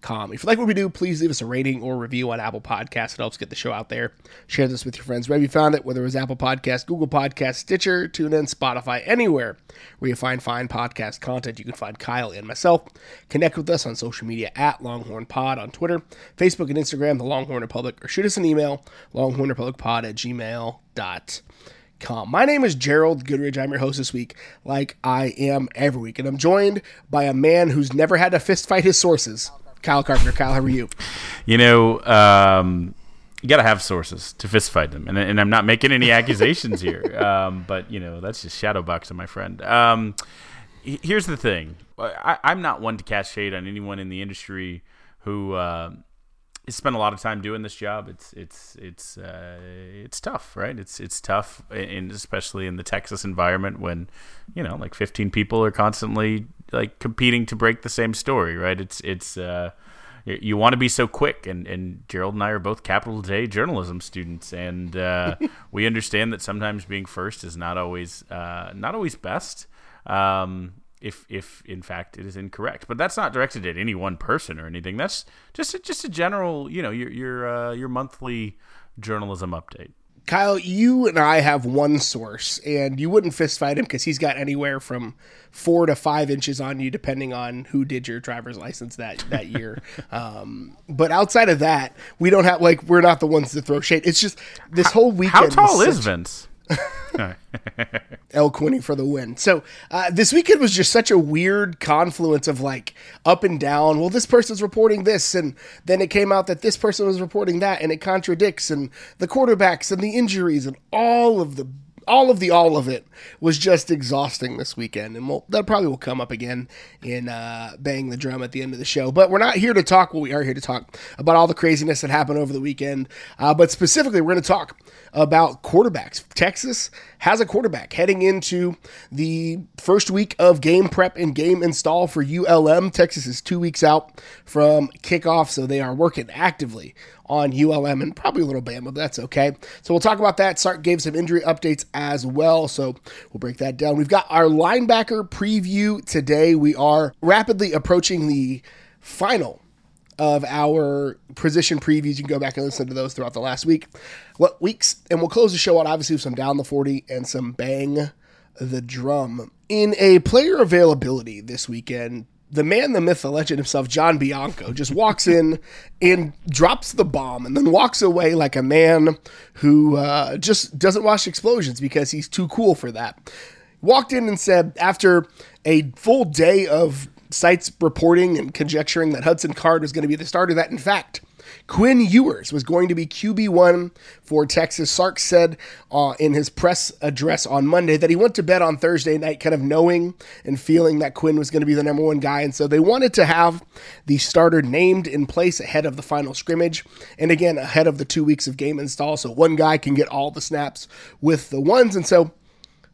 com. If you like what we do, please leave us a rating or review on Apple Podcasts. It helps get the show out there. Share this with your friends wherever you found it, whether it was Apple Podcast, Google Podcast, Stitcher, TuneIn, Spotify, anywhere where you find fine podcast content. You can find Kyle and myself. Connect with us on social media at Longhorn Pod on Twitter, Facebook, and Instagram, the Longhorn Republic, or shoot us an email, longhornrepublicpod at gmail.com. Com. My name is Gerald Goodridge. I'm your host this week, like I am every week, and I'm joined by a man who's never had to fist fight his sources. Kyle Carpenter. Kyle, how are you? You know, um, you got to have sources to fist fight them, and, and I'm not making any accusations here, um, but you know that's just shadow boxing, my friend. Um, here's the thing: I, am not one to cast shade on anyone in the industry who uh, spent a lot of time doing this job. It's it's it's uh, it's tough, right? It's it's tough, and especially in the Texas environment when you know like 15 people are constantly like competing to break the same story, right? It's it's uh, you want to be so quick, and and Gerald and I are both capital J journalism students, and uh, we understand that sometimes being first is not always uh, not always best. Um, if if in fact it is incorrect, but that's not directed at any one person or anything. That's just a, just a general, you know, your your uh, your monthly journalism update. Kyle, you and I have one source, and you wouldn't fist fight him because he's got anywhere from four to five inches on you, depending on who did your driver's license that that year. um, but outside of that, we don't have like we're not the ones to throw shade. It's just this whole weekend. How tall is such, Vince? El Quinny for the win. So uh, this weekend was just such a weird confluence of like up and down. Well, this person's reporting this, and then it came out that this person was reporting that, and it contradicts, and the quarterbacks and the injuries and all of the all of the all of it was just exhausting this weekend, and we'll, that probably will come up again in uh, bang the drum at the end of the show. But we're not here to talk. Well, we are here to talk about all the craziness that happened over the weekend. Uh, but specifically, we're going to talk about quarterbacks. Texas has a quarterback heading into the first week of game prep and game install for ULM. Texas is two weeks out from kickoff, so they are working actively on ULM and probably a little Bama, but that's okay. So we'll talk about that. Sark gave some injury updates as well, so we'll break that down. We've got our linebacker preview today. We are rapidly approaching the final of our position previews. You can go back and listen to those throughout the last week. What weeks? And we'll close the show out obviously with some down the 40 and some bang the drum. In a player availability this weekend, the man, the myth, the legend himself, John Bianco, just walks in and drops the bomb and then walks away like a man who uh, just doesn't watch explosions because he's too cool for that. Walked in and said, after a full day of sites reporting and conjecturing that Hudson Card was going to be the starter, that in fact, Quinn Ewers was going to be QB1 for Texas. Sark said uh, in his press address on Monday that he went to bed on Thursday night kind of knowing and feeling that Quinn was going to be the number one guy. And so they wanted to have the starter named in place ahead of the final scrimmage. And again, ahead of the two weeks of game install. So one guy can get all the snaps with the ones. And so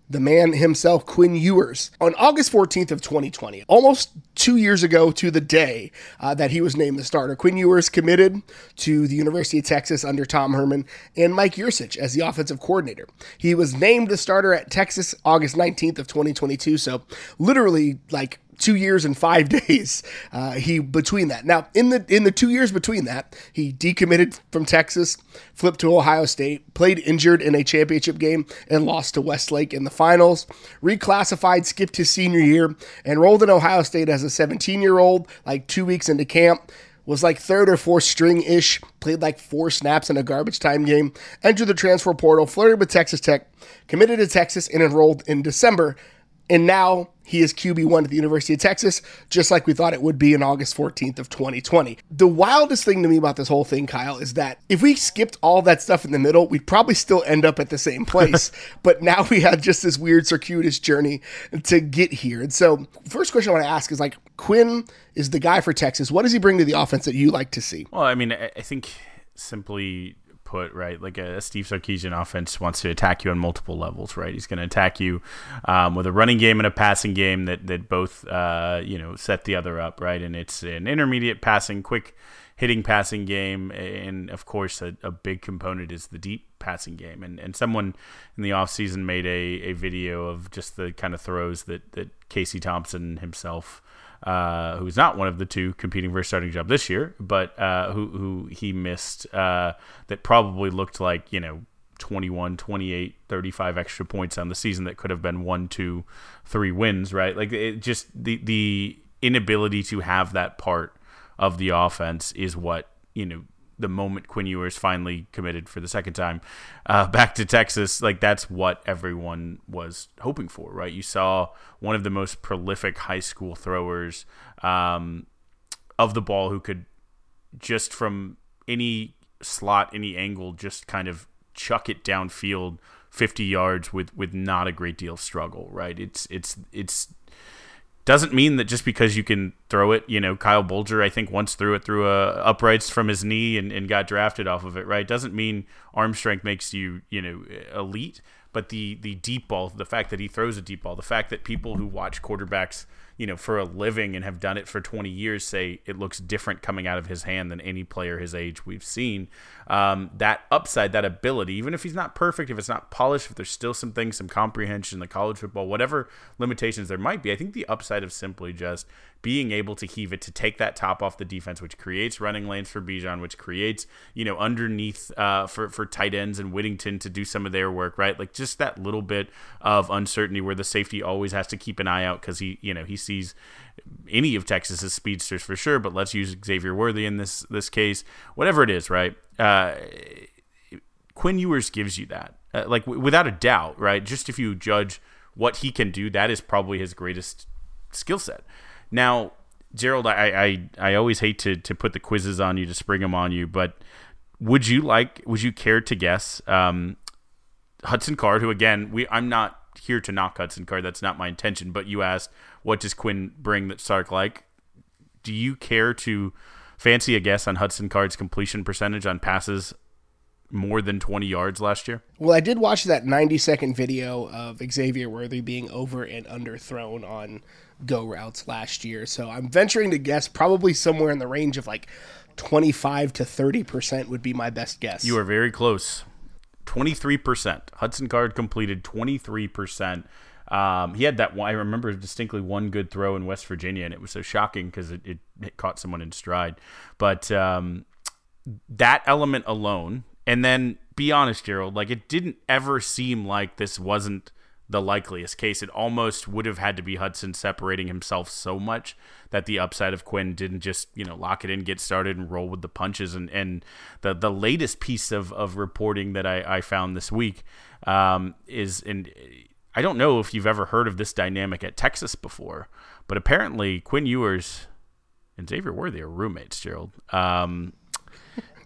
the man himself, Quinn Ewers, on August 14th of 2020, almost two years ago to the day uh, that he was named the starter. Quinn Ewers committed to the University of Texas under Tom Herman and Mike Yurcich as the offensive coordinator. He was named the starter at Texas August 19th of 2022, so literally like two years and five days. Uh, he between that. Now in the in the two years between that, he decommitted from Texas, flipped to Ohio State, played injured in a championship game, and lost to Westlake in the finals. Reclassified, skipped his senior year, enrolled in Ohio State as a 17 year old, like two weeks into camp. Was like third or fourth string ish, played like four snaps in a garbage time game, entered the transfer portal, flirted with Texas Tech, committed to Texas, and enrolled in December and now he is QB1 at the University of Texas, just like we thought it would be in August 14th of 2020. The wildest thing to me about this whole thing, Kyle, is that if we skipped all that stuff in the middle, we'd probably still end up at the same place. but now we had just this weird circuitous journey to get here. And so, first question I want to ask is like, Quinn is the guy for Texas. What does he bring to the offense that you like to see? Well, I mean, I think simply right? Like a, Steve Sarkisian offense wants to attack you on multiple levels, right? He's going to attack you um, with a running game and a passing game that that both uh, you know set the other up, right? And it's an intermediate passing, quick hitting passing game, and of course, a, a, big component is the deep passing game. And and someone in the offseason made a, a video of just the kind of throws that that Casey Thompson himself. Uh, who's not one of the two competing for a starting job this year, but uh, who who he missed uh, that probably looked like you know 21, 28, 35 extra points on the season that could have been one, two, three wins, right? Like it just the the inability to have that part of the offense is what you know the moment Quinn Ewers finally committed for the second time uh, back to Texas, like that's what everyone was hoping for, right? You saw one of the most prolific high school throwers um, of the ball who could just from any slot, any angle, just kind of chuck it downfield 50 yards with with not a great deal of struggle, right? It's it's it's doesn't mean that just because you can throw it, you know, Kyle Boller, I think once threw it through a uprights from his knee and, and got drafted off of it, right? Doesn't mean arm strength makes you, you know, elite, but the the deep ball, the fact that he throws a deep ball, the fact that people who watch quarterbacks – you know, for a living and have done it for 20 years say it looks different coming out of his hand than any player his age we've seen. Um, that upside, that ability, even if he's not perfect, if it's not polished, if there's still some things, some comprehension, the college football, whatever limitations there might be, I think the upside of simply just being able to heave it to take that top off the defense, which creates running lanes for Bijan, which creates you know underneath uh, for for tight ends and Whittington to do some of their work, right? Like just that little bit of uncertainty where the safety always has to keep an eye out because he you know he sees any of Texas's speedsters for sure, but let's use Xavier Worthy in this this case, whatever it is, right? Uh, Quinn Ewers gives you that, uh, like w- without a doubt, right? Just if you judge what he can do, that is probably his greatest skill set. Now, Gerald, I, I I always hate to to put the quizzes on you to spring them on you, but would you like would you care to guess um, Hudson Card, who again we I'm not here to knock Hudson Card, that's not my intention, but you asked what does Quinn bring that Sark like? Do you care to fancy a guess on Hudson Card's completion percentage on passes more than 20 yards last year? Well, I did watch that 90 second video of Xavier Worthy being over and underthrown on go routes last year. So I'm venturing to guess probably somewhere in the range of like 25 to 30% would be my best guess. You are very close. 23%. Hudson Card completed 23%. Um, he had that one, I remember distinctly one good throw in West Virginia, and it was so shocking because it, it, it, caught someone in stride. But um, that element alone, and then be honest, Gerald, like it didn't ever seem like this wasn't the likeliest case. It almost would have had to be Hudson separating himself so much that the upside of Quinn didn't just, you know, lock it in, get started and roll with the punches. And, and the, the latest piece of, of reporting that I, I found this week um, is, and I don't know if you've ever heard of this dynamic at Texas before, but apparently Quinn Ewers and Xavier Worthy are roommates, Gerald. Um,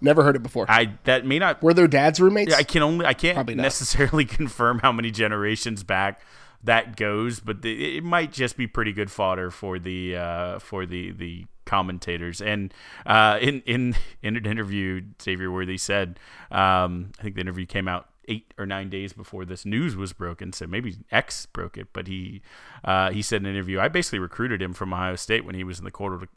Never heard it before. I that may not were their dads roommates. I can only I can't necessarily confirm how many generations back that goes, but the, it might just be pretty good fodder for the uh, for the the commentators. And uh, in in in an interview, Xavier Worthy said, um, I think the interview came out eight or nine days before this news was broken. So maybe X broke it, but he uh, he said in an interview, I basically recruited him from Ohio State when he was in the quarter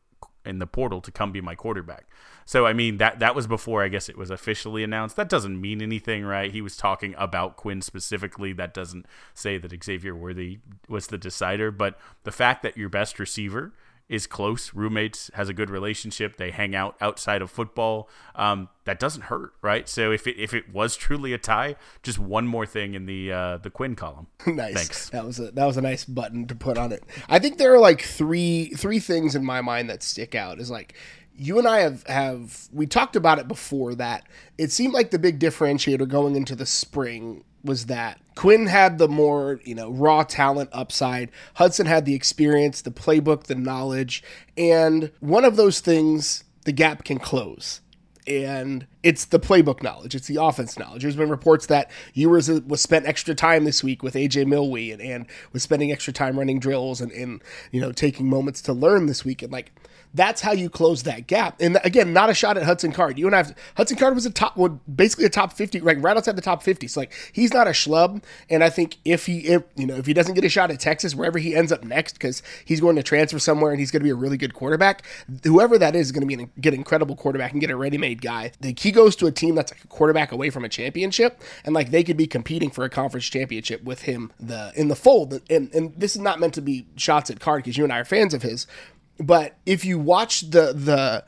in the portal to come be my quarterback. So I mean that that was before I guess it was officially announced. That doesn't mean anything, right? He was talking about Quinn specifically. That doesn't say that Xavier Worthy was the decider, but the fact that your best receiver is close, roommates, has a good relationship, they hang out outside of football. Um, that doesn't hurt, right? So if it if it was truly a tie, just one more thing in the uh, the Quinn column. nice. Thanks. That was a that was a nice button to put on it. I think there are like three three things in my mind that stick out. Is like you and I have have we talked about it before that it seemed like the big differentiator going into the spring was that Quinn had the more, you know, raw talent upside. Hudson had the experience, the playbook, the knowledge, and one of those things the gap can close. And it's the playbook knowledge. It's the offense knowledge. There's been reports that Ewers was spent extra time this week with AJ Milwee and, and was spending extra time running drills and, and you know taking moments to learn this week. And like that's how you close that gap. And again, not a shot at Hudson Card. You and I, have, Hudson Card was a top, well, basically a top fifty, right outside the top fifty. So like he's not a schlub. And I think if he, if you know, if he doesn't get a shot at Texas, wherever he ends up next, because he's going to transfer somewhere and he's going to be a really good quarterback, whoever that is, is going to be an, get an incredible quarterback and get a ready-made guy. Like he goes to a team that's like a quarterback away from a championship, and like they could be competing for a conference championship with him the in the fold. And and this is not meant to be shots at Card because you and I are fans of his, but if you watch the the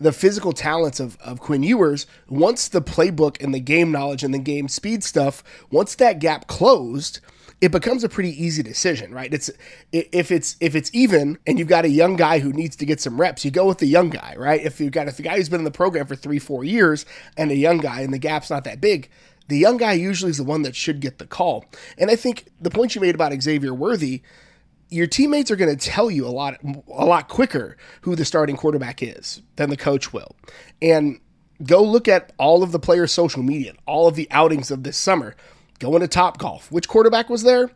the physical talents of, of Quinn Ewers, once the playbook and the game knowledge and the game speed stuff, once that gap closed, it becomes a pretty easy decision, right? It's if it's if it's even and you've got a young guy who needs to get some reps, you go with the young guy, right? If you've got if the guy who's been in the program for three, four years and a young guy and the gap's not that big, the young guy usually is the one that should get the call. And I think the point you made about Xavier Worthy your teammates are going to tell you a lot a lot quicker who the starting quarterback is than the coach will. And go look at all of the players' social media, all of the outings of this summer. Go into Top Golf. Which quarterback was there?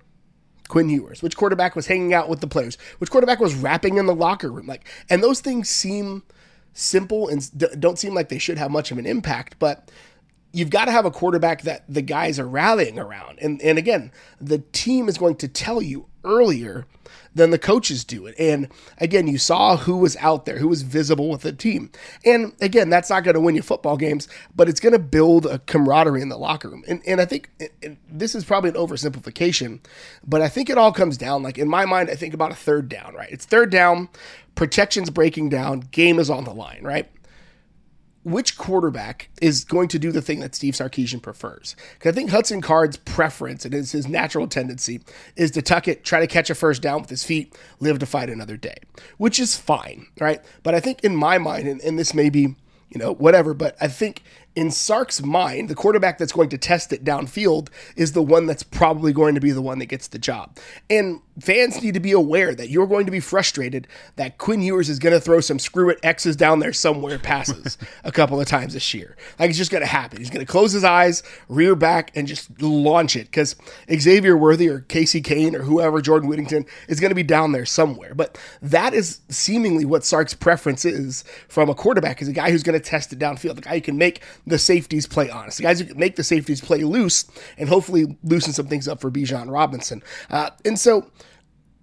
Quinn Ewers. Which quarterback was hanging out with the players? Which quarterback was rapping in the locker room? Like, and those things seem simple and don't seem like they should have much of an impact, but you've got to have a quarterback that the guys are rallying around. And and again, the team is going to tell you earlier than the coaches do it. And again, you saw who was out there, who was visible with the team. And again, that's not going to win you football games, but it's going to build a camaraderie in the locker room. And, and I think and this is probably an oversimplification, but I think it all comes down like in my mind, I think about a third down, right? It's third down, protection's breaking down, game is on the line, right? Which quarterback is going to do the thing that Steve Sarkisian prefers? Because I think Hudson Card's preference and his, his natural tendency is to tuck it, try to catch a first down with his feet, live to fight another day, which is fine, right? But I think in my mind, and, and this may be, you know, whatever, but I think in Sark's mind, the quarterback that's going to test it downfield is the one that's probably going to be the one that gets the job. And fans need to be aware that you're going to be frustrated that Quinn Ewers is going to throw some screw it X's down there somewhere passes a couple of times this year. Like it's just going to happen. He's going to close his eyes, rear back, and just launch it because Xavier Worthy or Casey Cain or whoever, Jordan Whittington, is going to be down there somewhere. But that is seemingly what Sark's preference is from a quarterback is a guy who's going to test it downfield, the guy who can make the safeties play honest. The guys who can make the safeties play loose and hopefully loosen some things up for Bijan Robinson. Uh, and so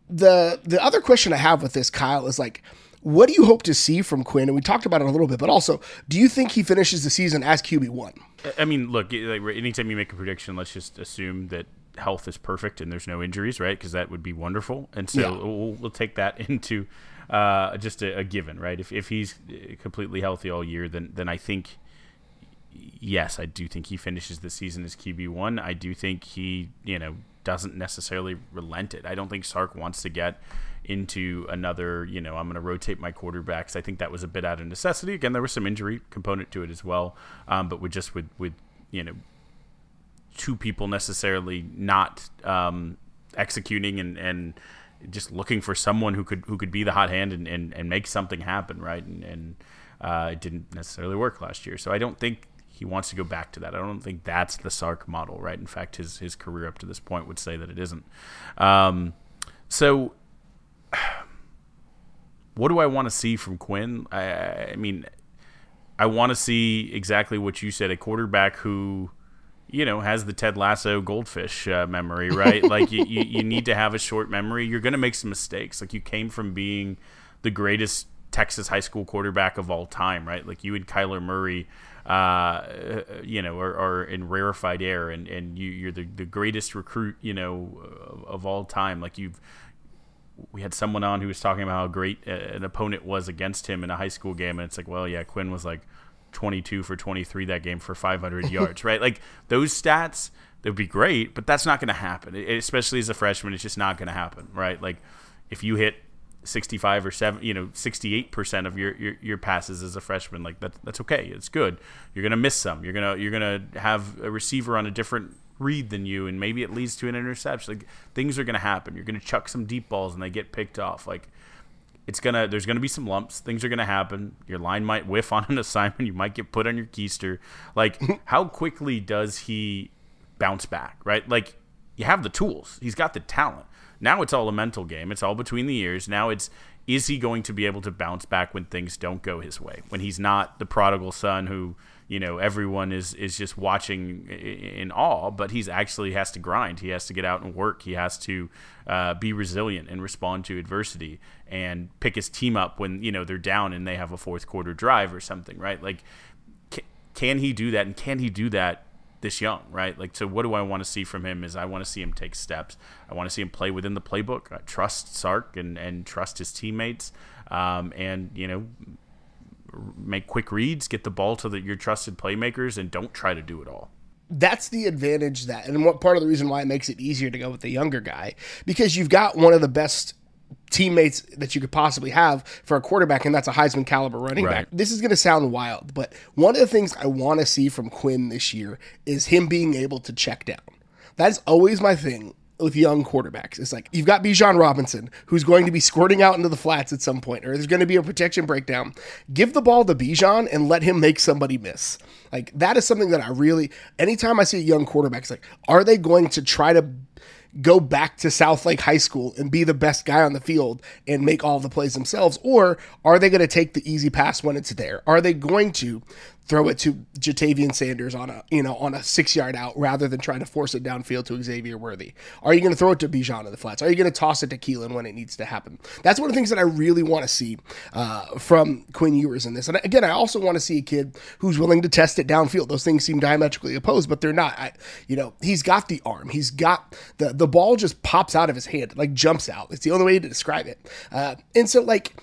the the other question I have with this, Kyle, is like, what do you hope to see from Quinn? And we talked about it a little bit, but also, do you think he finishes the season as QB one? I mean, look, anytime you make a prediction, let's just assume that health is perfect and there's no injuries, right? Because that would be wonderful. And so yeah. we'll, we'll, take that into uh, just a, a, given, right? If, if he's completely healthy all year, then then I think yes, I do think he finishes the season as QB one. I do think he, you know, doesn't necessarily relent it. I don't think Sark wants to get into another, you know, I'm going to rotate my quarterbacks. I think that was a bit out of necessity. Again, there was some injury component to it as well, um, but with just with with you know two people necessarily not um, executing and and just looking for someone who could who could be the hot hand and, and, and make something happen, right? And, and uh, it didn't necessarily work last year. So I don't think he wants to go back to that. I don't think that's the Sark model, right? In fact, his his career up to this point would say that it isn't. Um, so, what do I want to see from Quinn? I, I mean, I want to see exactly what you said: a quarterback who, you know, has the Ted Lasso goldfish uh, memory, right? like you, you, you need to have a short memory. You're going to make some mistakes. Like you came from being the greatest Texas high school quarterback of all time, right? Like you and Kyler Murray uh, you know, are, are, in rarefied air, and, and you, you're the, the greatest recruit, you know, of, of, all time. Like you've, we had someone on who was talking about how great an opponent was against him in a high school game, and it's like, well, yeah, Quinn was like 22 for 23 that game for 500 yards, right? Like those stats, they'd be great, but that's not going to happen, it, especially as a freshman. It's just not going to happen, right? Like if you hit 65 or 7 you know 68% of your, your, your passes as a freshman like that that's okay it's good you're going to miss some you're going to you're going to have a receiver on a different read than you and maybe it leads to an interception like things are going to happen you're going to chuck some deep balls and they get picked off like it's gonna there's gonna be some lumps. Things are gonna happen. Your line might whiff on an assignment. You might get put on your keister. Like, how quickly does he bounce back? Right? Like, you have the tools. He's got the talent. Now it's all a mental game. It's all between the ears. Now it's is he going to be able to bounce back when things don't go his way? When he's not the prodigal son who you know everyone is is just watching in awe but he's actually has to grind he has to get out and work he has to uh, be resilient and respond to adversity and pick his team up when you know they're down and they have a fourth quarter drive or something right like can he do that and can he do that this young, right? Like, so what do I want to see from him? Is I want to see him take steps. I want to see him play within the playbook. I trust Sark and and trust his teammates, um, and you know, make quick reads, get the ball to the, your trusted playmakers, and don't try to do it all. That's the advantage that, and what part of the reason why it makes it easier to go with the younger guy because you've got one of the best teammates that you could possibly have for a quarterback, and that's a Heisman caliber running right. back. This is going to sound wild, but one of the things I want to see from Quinn this year is him being able to check down. That's always my thing with young quarterbacks. It's like you've got Bijan Robinson, who's going to be squirting out into the flats at some point, or there's going to be a protection breakdown. Give the ball to Bijan and let him make somebody miss. Like that is something that I really, anytime I see a young quarterback, it's like, are they going to try to go back to Southlake High School and be the best guy on the field and make all the plays themselves? Or are they going to take the easy pass when it's there? Are they going to throw it to Ja'Tavion Sanders on a you know on a six yard out rather than trying to force it downfield to Xavier Worthy? Are you going to throw it to Bijan in the flats? Are you going to toss it to Keilan when it needs to happen? That's one of the things that I really want to see uh, from Quinn Ewers in this. And again, I also want to see a kid who's willing to test it downfield. Those things seem diametrically opposed, but they're not. I, you know, he's got the arm. He's got the the ball just pops out of his hand, like jumps out. It's the only way to describe it. Uh, and so like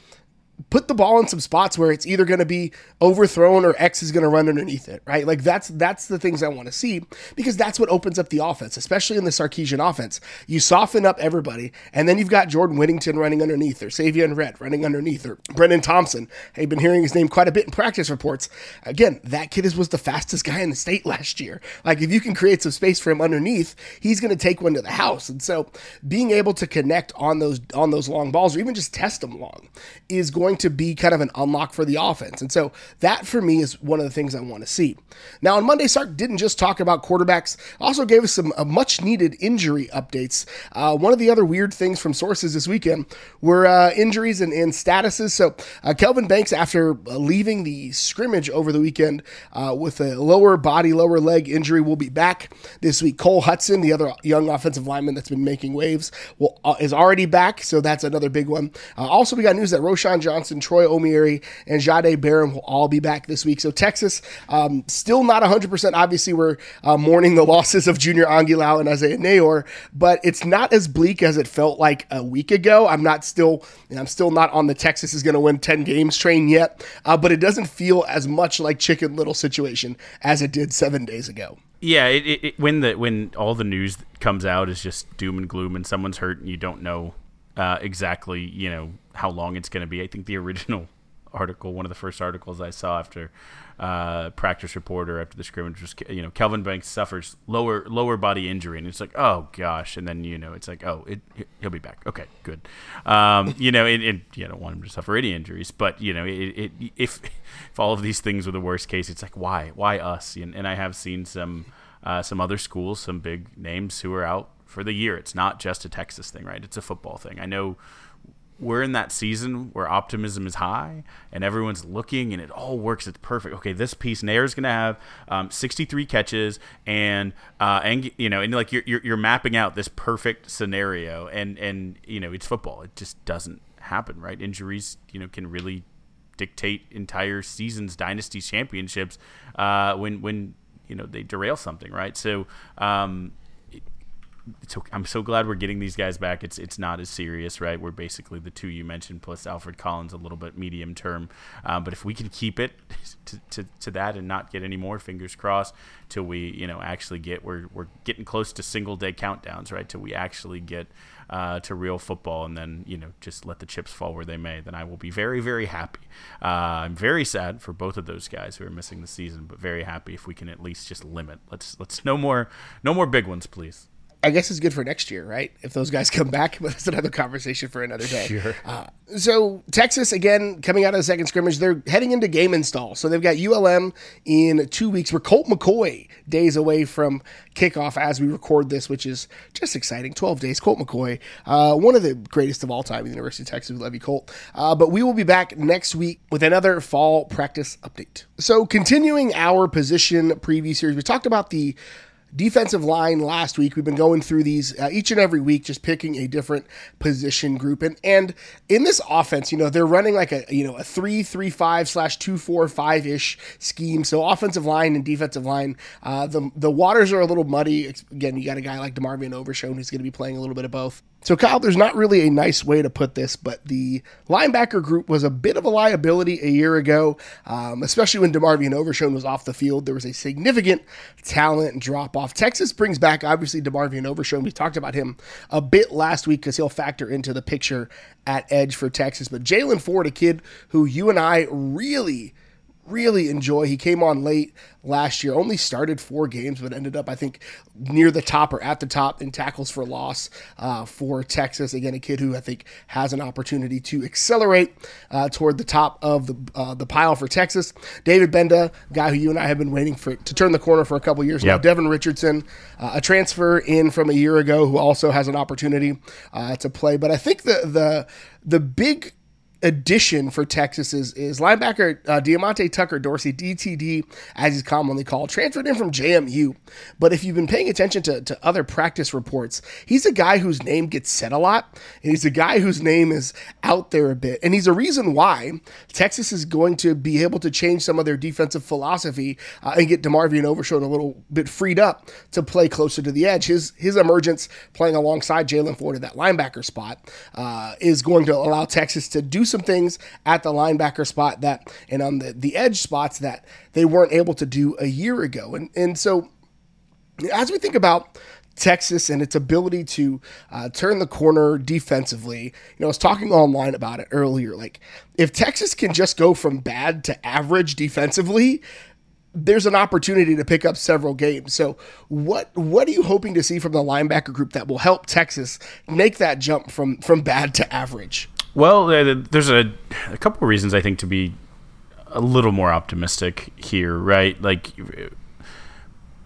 put the ball in some spots where it's either going to be overthrown or X is going to run underneath it, right? Like that's that's the things I want to see because that's what opens up the offense, especially in the Sarkisian offense. You soften up everybody, and then you've got Jordan Whittington running underneath, or Savion Red running underneath, or Brenen Thompson. I've been hearing his name quite a bit in practice reports. Again, that kid is was the fastest guy in the state last year. Like if you can create some space for him underneath, he's going to take one to the house. And so being able to connect on those on those long balls, or even just test them long, is going going to be kind of an unlock for the offense. And so that for me is one of the things I want to see. Now, on Monday, Sark didn't just talk about quarterbacks, also gave us some uh, much needed injury updates. Uh, one of the other weird things from sources this weekend were uh, injuries and, and, statuses. So, uh, Kelvin Banks, after uh, leaving the scrimmage over the weekend uh, with a lower body, lower leg injury, will be back this week. Cole Hudson, the other young offensive lineman that's been making waves, will, is already back. So, that's another big one. also, we got news that Roschon Johnson Johnson, Troy Omeire, and Jahdae Barron will all be back this week. So Texas um, still not 100%. Obviously, we're uh, mourning the losses of Junior Angilau and Isaiah Neyor, but it's not as bleak as it felt like a week ago. I'm not still, and I'm still not on the Texas is going to win 10 games train yet, uh, but it doesn't feel as much like Chicken Little situation as it did seven days ago. Yeah, it, it, when the when all the news comes out is just doom and gloom, and someone's hurt, and you don't know uh, exactly, you know, how long it's going to be. I think the original article, one of the first articles I saw after uh, practice reporter after the scrimmage was, you know, Kelvin Banks suffers lower lower body injury, and it's like, oh gosh, and then you know, it's like, oh, it, he'll be back. Okay, good. Um, you know, it, it, you don't want him to suffer any injuries, but you know, it, it, if if all of these things were the worst case, it's like, why, why us? And, and I have seen some uh, some other schools, some big names who are out for the year. It's not just a Texas thing, right? It's a football thing. I know we're in that season where optimism is high and everyone's looking and it all works. It's perfect. Okay, this piece Neyor's going to have um, 63 catches and uh, and you know and like you're, you're you're mapping out this perfect scenario and and you know it's football. It just doesn't happen, right? Injuries you know can really dictate entire seasons, dynasties, championships uh, when when you know they derail something, right? So. Um, okay. I'm so glad we're getting these guys back. It's it's not as serious, right? We're basically the two you mentioned plus Alfred Collins a little bit medium term. Um, but if we can keep it to, to, to that and not get any more, fingers crossed, till we you know actually get we're we're getting close to single day countdowns, right? Till we actually get uh, to real football, and then you know just let the chips fall where they may. Then I will be very very happy. Uh, I'm very sad for both of those guys who are missing the season, but very happy if we can at least just limit. Let's let's no more no more big ones, please I guess it's good for next year, right? If those guys come back, but that's another conversation for another day. Sure. Uh, so Texas again coming out of the second scrimmage, they're heading into game install. So they've got ULM in two weeks. We're Colt McCoy days away from kickoff as we record this, which is just exciting. Twelve days. Colt McCoy, uh, one of the greatest of all time, at the University of Texas, with Levy Colt. Uh, but we will be back next week with another fall practice update. So continuing our position preview series, we talked about the defensive line last week. We've been going through these uh, each and every week, just picking a different position group. And and in this offense, you know, they're running like a you know a three three five slash two four five ish scheme. So offensive line and defensive line, uh, the the waters are a little muddy. Again, you got a guy like DeMarvion Overshown who's going to be playing a little bit of both. So, Kyle, there's not really a nice way to put this, but the linebacker group was a bit of a liability a year ago, um, especially when DeMarvion Overshown was off the field. There was a significant talent drop off. Texas brings back, obviously, DeMarvion Overshown. We talked about him a bit last week because he'll factor into the picture at edge for Texas. But Jaylan Ford, a kid who you and I really really enjoy. He came on late last year, only started four games, but ended up, I think, near the top or at the top in tackles for loss uh, for Texas. Again, a kid who I think has an opportunity to accelerate uh, toward the top of the uh, the pile for Texas. David Gbenda, guy who you and I have been waiting for to turn the corner for a couple years yep. now. Devin Richardson, uh, a transfer in from a year ago, who also has an opportunity uh, to play. But I think the the the big addition for Texas is, is linebacker uh, Diamonte Tucker Dorsey, DTD, as he's commonly called, transferred in from JMU. But if you've been paying attention to, to other practice reports, he's a guy whose name gets said a lot, and he's a guy whose name is out there a bit. And he's a reason why Texas is going to be able to change some of their defensive philosophy uh, and get DeMarvion Overshown a little bit freed up to play closer to the edge. His, his emergence playing alongside Jaylan Ford at that linebacker spot uh, is going to allow Texas to do some things at the linebacker spot that and on the, the edge spots that they weren't able to do a year ago. And and so as we think about Texas and its ability to uh, turn the corner defensively. You know, I was talking online about it earlier. Like, if Texas can just go from bad to average defensively, there's an opportunity to pick up several games. So, what what are you hoping to see from the linebacker group that will help Texas make that jump from from bad to average? Well, uh, there's a, a couple of reasons I think to be a little more optimistic here, right? Like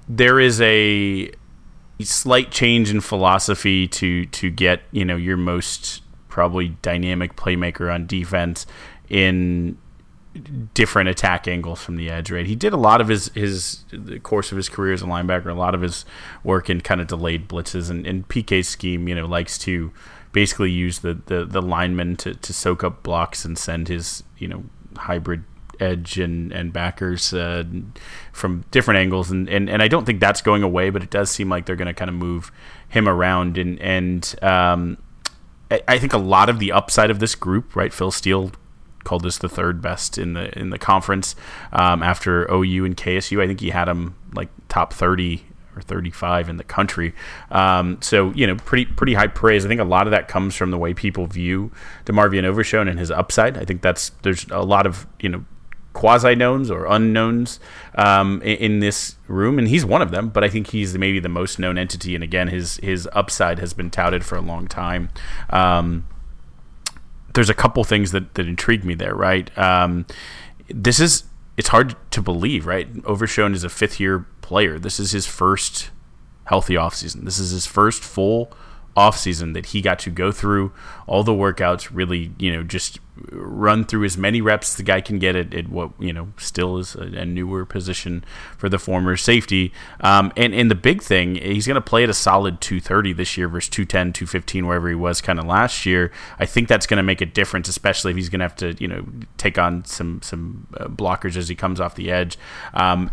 there is a slight change in philosophy to to get you know your most probably dynamic playmaker on defense in different attack angles from the edge. Right, he did a lot of his his the course of his career as a linebacker, a lot of his work in kind of delayed blitzes, and, and PK's scheme, you know, likes to basically use the, the, the lineman to, to soak up blocks and send his you know hybrid edge and, and backers uh, from different angles. And, and, and I don't think that's going away but it does seem like they're going to kind of move him around. And and um, I, I think a lot of the upside of this group right Phil Steele called this the third best in the in the conference um, after OU and KSU I think he had him like top 30 or 35 in the country. Um, so you know, pretty pretty high praise. I think a lot of that comes from the way people view DeMarvion Overshown and his upside. I think that's there's a lot of you know quasi knowns or unknowns um, in, in, this room, and he's one of them. But I think he's maybe the most known entity, and again, his his upside has been touted for a long time. Um, there's a couple things that that intrigue me there, right? Um, this is it's hard to believe, right? Overshown is a fifth year player. This is his first healthy offseason. This is his first full offseason that he got to go through all the workouts, really, you know, just run through as many reps the guy can get at, at what, you know, still is a, a newer position for the former safety. Um, and, and the big thing, he's going to play at a solid 230 this year versus 210, 215, wherever he was kind of last year. I think that's going to make a difference, especially if he's going to have to, you know, take on some, some uh, blockers as he comes off the edge. Um,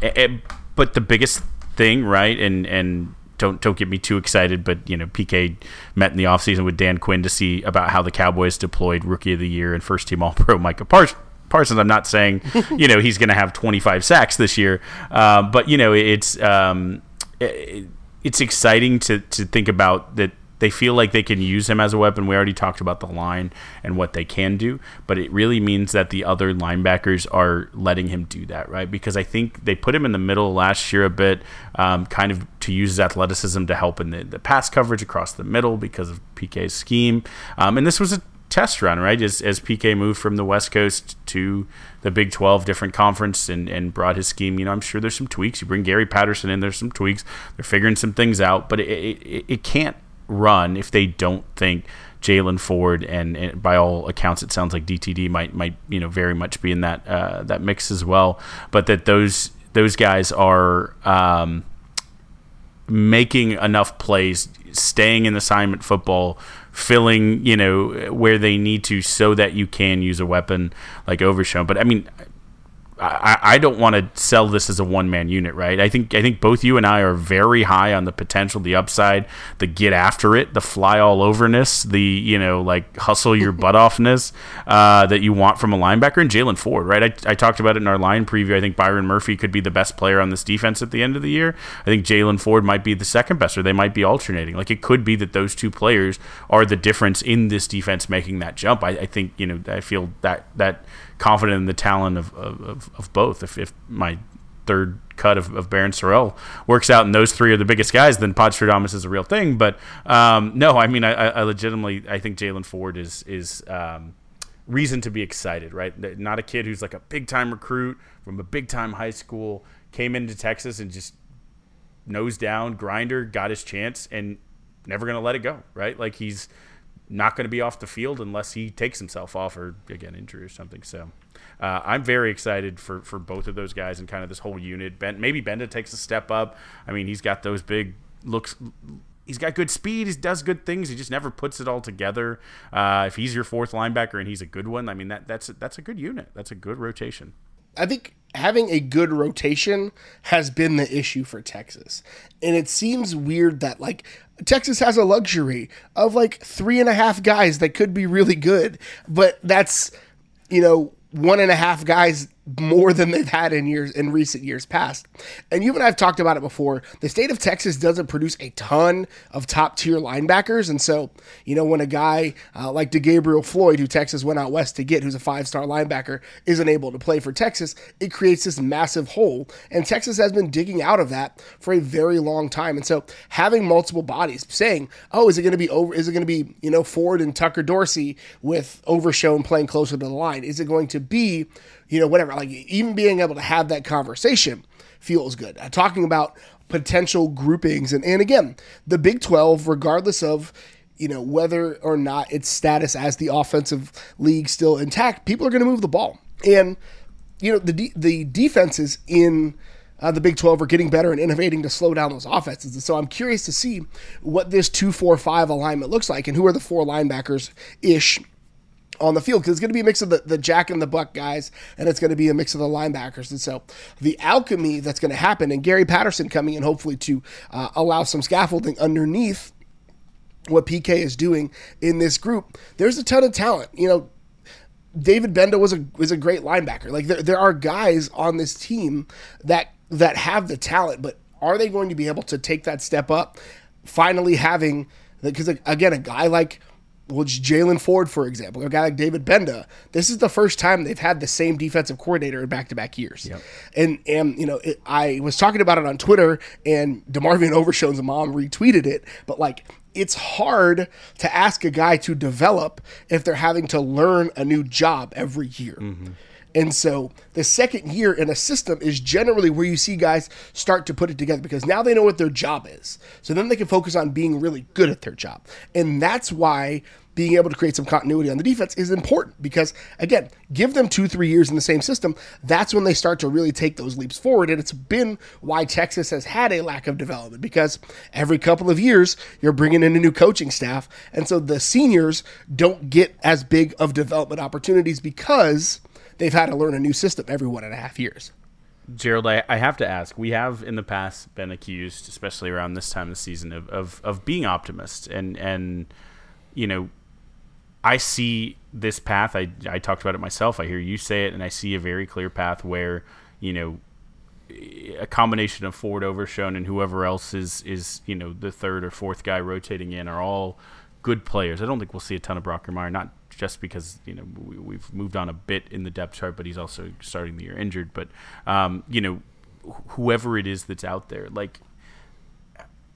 but the biggest thing, right, and, and don't don't get me too excited, but you know, PK met in the offseason with Dan Quinn to see about how the Cowboys deployed Rookie of the Year and First Team All Pro Micah Parsons. Parsons. I'm not saying you know he's going to have 25 sacks this year, uh, but you know it's um, it, it's exciting to to think about that they feel like they can use him as a weapon. We already talked about the line and what they can do, but it really means that the other linebackers are letting him do that, right? Because I think they put him in the middle last year a bit, um, kind of to use his athleticism to help in the, the pass coverage across the middle because of PK's scheme. Um, and this was a test run, right? As, as PK moved from the West Coast to the Big 12 different conference and, and brought his scheme, you know, I'm sure there's some tweaks. You bring Gary Patterson in, there's some tweaks. They're figuring some things out, but it, it, it can't run if they don't think Jaylan Ford and, and, by all accounts it sounds like DTD might might you know very much be in that uh, that mix as well. But that those those guys are um, making enough plays, staying in assignment football, filling you know where they need to, so that you can use a weapon like Overshown. But I mean, I, I don't want to sell this as a one man unit, right? I think I think both you and I are very high on the potential, the upside, the get after it, the fly all overness, the you know like hustle your butt offness uh, that you want from a linebacker. And Jaylan Ford, right? I, I talked about it in our line preview. I think Byron Murphy could be the best player on this defense at the end of the year. I think Jaylan Ford might be the second best, or they might be alternating. Like it could be that those two players are the difference in this defense making that jump. I, I think you know I feel that that confident in the talent of, of, of both. If, if my third cut of, of Barryn Sorrell works out and those three are the biggest guys, then Podstradamus is a real thing. But um, no, I mean, I, I legitimately, I think Jaylan Ford is, is um, reason to be excited, right? Not a kid who's like a big time recruit from a big time high school, came into Texas and just nose down, grinder, got his chance and never going to let it go, right? Like he's, not going to be off the field unless he takes himself off or again injury or something. So uh, I'm very excited for for both of those guys and kind of this whole unit. Ben, maybe Gbenda takes a step up. I mean, he's got those big looks. He's got good speed. He does good things. He just never puts it all together. Uh, if he's your fourth linebacker and he's a good one, I mean that that's that's a good unit. That's a good rotation. I think having a good rotation has been the issue for Texas. And it seems weird that like Texas has a luxury of like three and a half guys that could be really good, but that's you know one and a half guys more than they've had in years in recent years past. And you and I've talked about it before. The state of Texas doesn't produce a ton of top tier linebackers, and so you know when a guy uh, like DeGabriel Floyd, who Texas went out west to get, who's a five star linebacker, isn't able to play for Texas, it creates this massive hole. And Texas has been digging out of that for a very long time. And so having multiple bodies, saying, "Oh, is it going to be over? Is it going to be you know Ford and Tucker Dorsey with Overshown playing closer to the line? Is it going to be you know, whatever. Like even being able to have that conversation feels good. Uh, talking about potential groupings, and and again, the Big Twelve, regardless of you know whether or not its status as the offensive league still intact, people are going to move the ball, and you know the de- the defenses in. Uh, the Big 12 are getting better and innovating to slow down those offenses. And so I'm curious to see what this 2 4 5 alignment looks like and who are the four linebackers ish on the field because it's going to be a mix of the, the Jack and the Buck guys, and it's going to be a mix of the linebackers. And so the alchemy that's going to happen, and Gary Patterson coming in hopefully to uh, allow some scaffolding underneath what PK is doing in this group. There's a ton of talent. You know, David Gbenda was a was a great linebacker. Like there, there are guys on this team that that have the talent, but are they going to be able to take that step up? Finally having because again, a guy like well, Jaylan Ford, for example, a guy like David Gbenda. this is the first time they've had the same defensive coordinator in back-to-back years. Yep. And and you know, it, I was talking about it on Twitter, and DeMarvion Overshown's mom retweeted it. But like, it's hard to ask a guy to develop if they're having to learn a new job every year. Mm-hmm. And so the second year in a system is generally where you see guys start to put it together because now they know what their job is. So then they can focus on being really good at their job. And that's why being able to create some continuity on the defense is important because again give them two three years in the same system that's when they start to really take those leaps forward and it's been why texas has had a lack of development because every couple of years you're bringing in a new coaching staff and so the seniors don't get as big of development opportunities because they've had to learn a new system every one and a half years. Gerald, I, I have to ask. We have in the past been accused, especially around this time of the season, of, of, of being optimists. And, and, you know, I see this path. I, I talked about it myself. I hear you say it, and I see a very clear path where, you know, a combination of Ford Overshown and whoever else is is you know the third or fourth guy rotating in are all good players. I don't think we'll see a ton of Brockermeyer, not just because you know we, have moved on a bit in the depth chart, but he's also starting the year injured. But um, you know, wh- whoever it is that's out there, like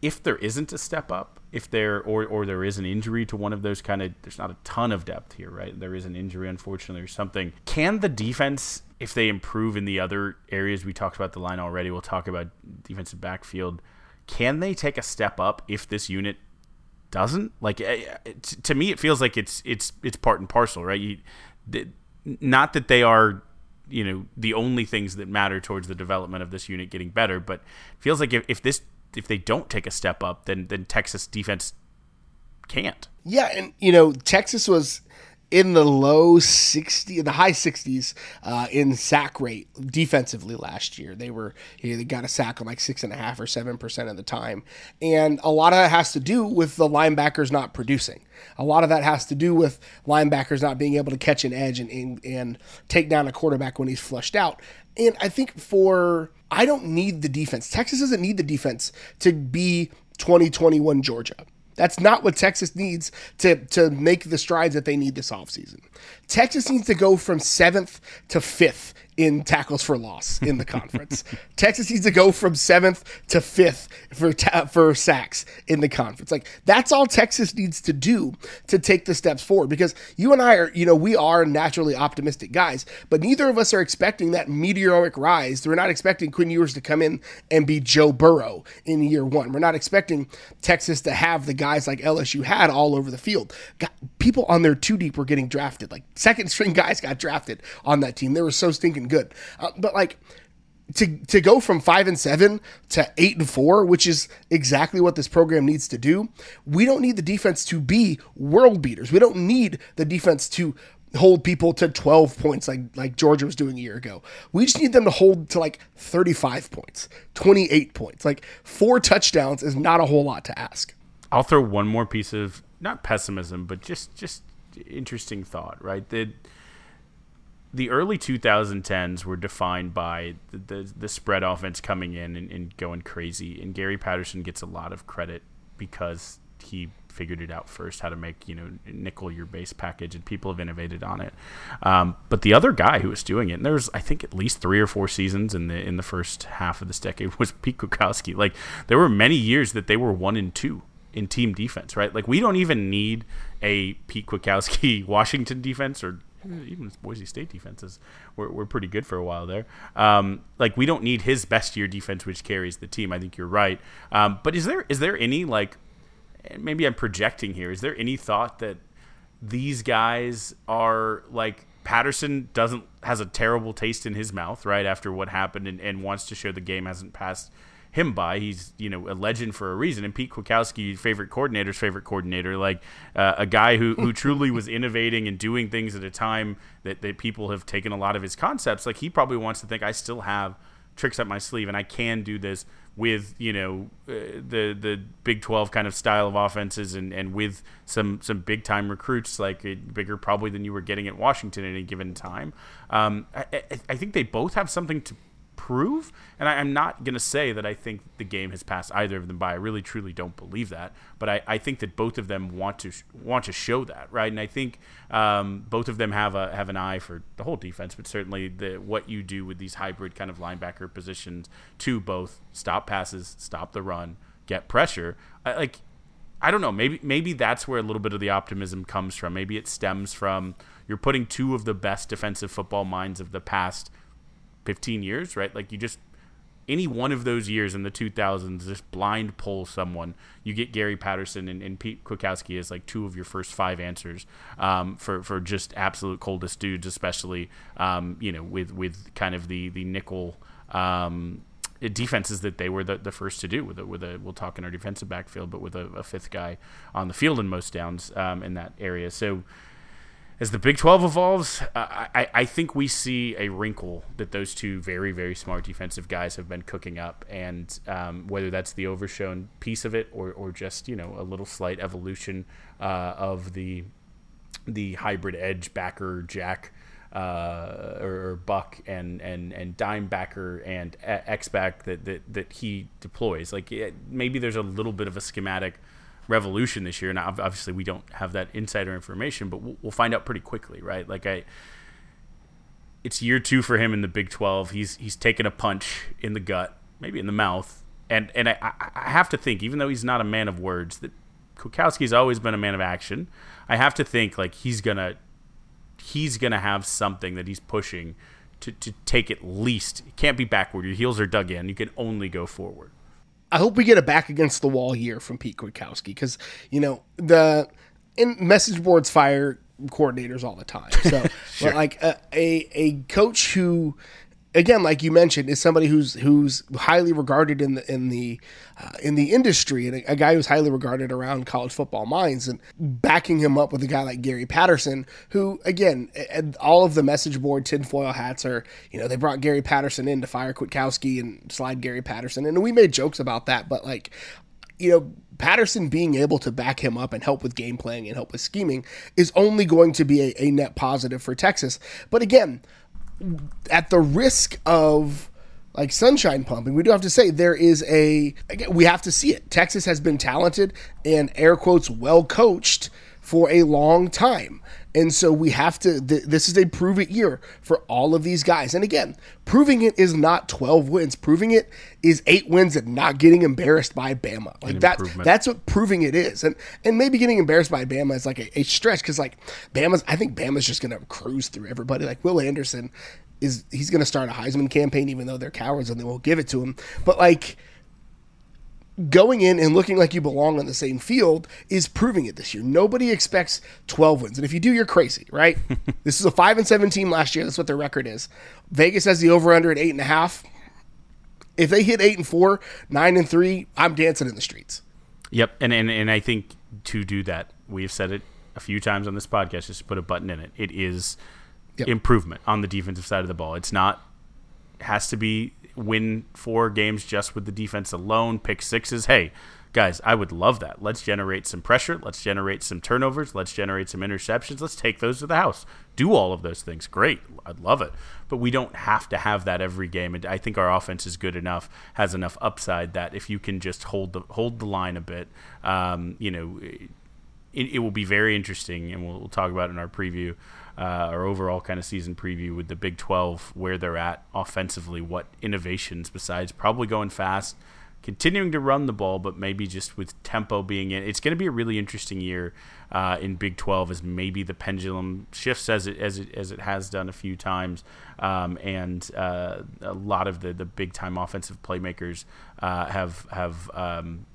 if there isn't a step up, if there or or there is an injury to one of those kind of, there's not a ton of depth here, right? There is an injury, unfortunately, or something. Can the defense, if they improve in the other areas we talked about the line already, we'll talk about defensive backfield. Can they take a step up if this unit doesn't? Like eh, eh, to me, it feels like it's it's it's part and parcel, right? You, not that they are you know the only things that matter towards the development of this unit getting better but it feels like if, if this if they don't take a step up, then then Texas defense can't. Yeah, and you know Texas was in the low 60 the high 60s uh, in sack rate defensively last year they were you know, they got a sack on like six and a half or seven percent of the time and a lot of that has to do with the linebackers not producing a lot of that has to do with linebackers not being able to catch an edge and, and, and take down a quarterback when he's flushed out and i think for I don't need the defense. Texas doesn't need the defense to be 2021 Georgia. That's not what Texas needs to, to make the strides that they need this offseason. Texas needs to go from seventh to fifth in tackles for loss in the conference. Texas needs to go from seventh to fifth for ta- for sacks in the conference. Like that's all Texas needs to do to take the steps forward. Because you and I are, you know, we are naturally optimistic guys, but neither of us are expecting that meteoric rise. We're not expecting Quinn Ewers to come in and be Joe Burrow in year one. We're not expecting Texas to have the guys like LSU had all over the field. people on their two deep were getting drafted. Like second string guys got drafted on that team. They were so stinking good. Uh, but like to to go from five and seven to eight and four, which is exactly what this program needs to do. We don't need the defense to be world beaters. We don't need the defense to hold people to 12 points like like Georgia was doing a year ago. We just need them to hold to like 35 points, 28 points. Like four touchdowns is not a whole lot to ask. I'll throw one more piece of not pessimism, but just just interesting thought, right? That the early 2010s were defined by the, the, the spread offense coming in and, and, going crazy. And Gary Patterson gets a lot of credit because he figured it out first how to make you know nickel your base package and people have innovated on it. Um, but the other guy who was doing it and there's i think at least three or four seasons in the in the first half of this decade was pete kwiatkowski like there were many years that they were one and two in team defense right? Like we don't even need a pete kwiatkowski washington defense or even Boise State defenses were, were pretty good for a while there. Um, like we don't need his best year defense, which carries the team. I think you're right. Um, but is there is there any like maybe I'm projecting here? Is there any thought that these guys are like Patterson doesn't has a terrible taste in his mouth right after what happened and, and wants to show the game hasn't passed him by. He's you know a legend for a reason. And Pete Kwiatkowski, favorite coordinator's favorite coordinator, like uh, a guy who who truly was innovating and doing things at a time that that people have taken a lot of his concepts. Like he probably wants to think I still have tricks up my sleeve and I can do this with you know uh, the the Big 12 kind of style of offenses and, and with some some big time recruits like bigger probably than you were getting at Washington at any given time. Um, I, I, think they both have something to prove. And I, am not going to say that I think the game has passed either of them by. I really, truly don't believe that. But I, I think that both of them want to want to show that, right? And I think um, both of them have a have an eye for the whole defense, but certainly the what you do with these hybrid kind of linebacker positions to both stop passes, stop the run, get pressure. I, like I don't know. Maybe maybe that's where a little bit of the optimism comes from. Maybe it stems from you're putting two of the best defensive football minds of the past 15 years, right? Like you just any one of those years in the 2000s, just blind pull someone. You get Gary Patterson and, and Pete Kwiatkowski as like two of your first five answers um, for for just absolute coldest dudes, especially um, you know with with kind of the the nickel. Um, defenses that they were the, the first to do with a, with a we'll talk in our defensive backfield, but with a, a fifth guy on the field in most downs um, in that area. So as the Big 12 evolves, I, I think we see a wrinkle that those two very, very smart defensive guys have been cooking up. And um, whether that's the overshown piece of it or, or just, you know, a little slight evolution uh, of the the hybrid edge backer jack uh, or, Buck and and and dime backer and X back that, that that he deploys. Like it, maybe there's a little bit of a schematic revolution this year. Now, obviously, we don't have that insider information, but we'll, find out pretty quickly, right? Like I it's year two for him in the Big Twelve. He's he's taken a punch in the gut, maybe in the mouth, and and I, I have to think, even though he's not a man of words, that Kwiatkowski's always been a man of action. I have to think like he's gonna he's gonna have something that he's pushing to, to take at least. It can't be backward. Your heels are dug in. You can only go forward. I hope we get a back against the wall year from Pete Kwiatkowski because you know the in message boards fire coordinators all the time. So, sure. like a, a, a coach who, again, like you mentioned, is somebody who's who's highly regarded in the in the uh, in the industry, and a, a, guy who's highly regarded around college football minds, and backing him up with a guy like Gary Patterson, who, again, all of the message board tinfoil hats are, you know, they brought Gary Patterson in to fire Kwiatkowski and slide Gary Patterson, and we made jokes about that, but like, you know Patterson being able to back him up and help with game playing and help with scheming is only going to be a, a net positive for Texas. But again, at the risk of like sunshine pumping, we do have to say there is a we have to see it. Texas has been talented and air quotes well coached for a long time. And so we have to, th- this is a prove it year for all of these guys. And again, proving it is not 12 wins. Proving it is eight wins and not getting embarrassed by Bama. Like that, that's what proving it is. And, and maybe getting embarrassed by Bama is like a, a stretch because like Bama's, I think Bama's just going to cruise through everybody. Like Will Anderson is, he's going to start a Heisman campaign, even though they're cowards and they won't give it to him. But like, going in and looking like you belong on the same field is proving it this year. Nobody expects 12 wins. And if you do, you're crazy, right? this is a 5 and 7 team last year. That's what their record is. Vegas has the over under at 8.5. If they hit 8 and 4, 9 and 3, I'm dancing in the streets. Yep. And, and, and I think to do that, we've said it a few times on this podcast, just to put a button in it. It is yep. improvement on the defensive side of the ball. It's not, has to be win four games just with the defense alone, pick sixes. Hey, guys, I would love that. Let's generate some pressure. Let's generate some turnovers. Let's generate some interceptions. Let's take those to the house. Do all of those things. Great. I'd love it. But we don't have to have that every game. And I think our offense is good enough, has enough upside that if you can just hold the hold the line a bit, um, you know, it, it, will be very interesting. And we'll, we'll talk about it in our preview uh, our overall kind of season preview with the Big 12, where they're at offensively, what innovations besides probably going fast, continuing to run the ball, but maybe just with tempo being in. It's going to be a really interesting year uh, in Big 12 as maybe the pendulum shifts as it as it as it has done a few times, um, and uh, a lot of the the big time offensive playmakers uh, have have um,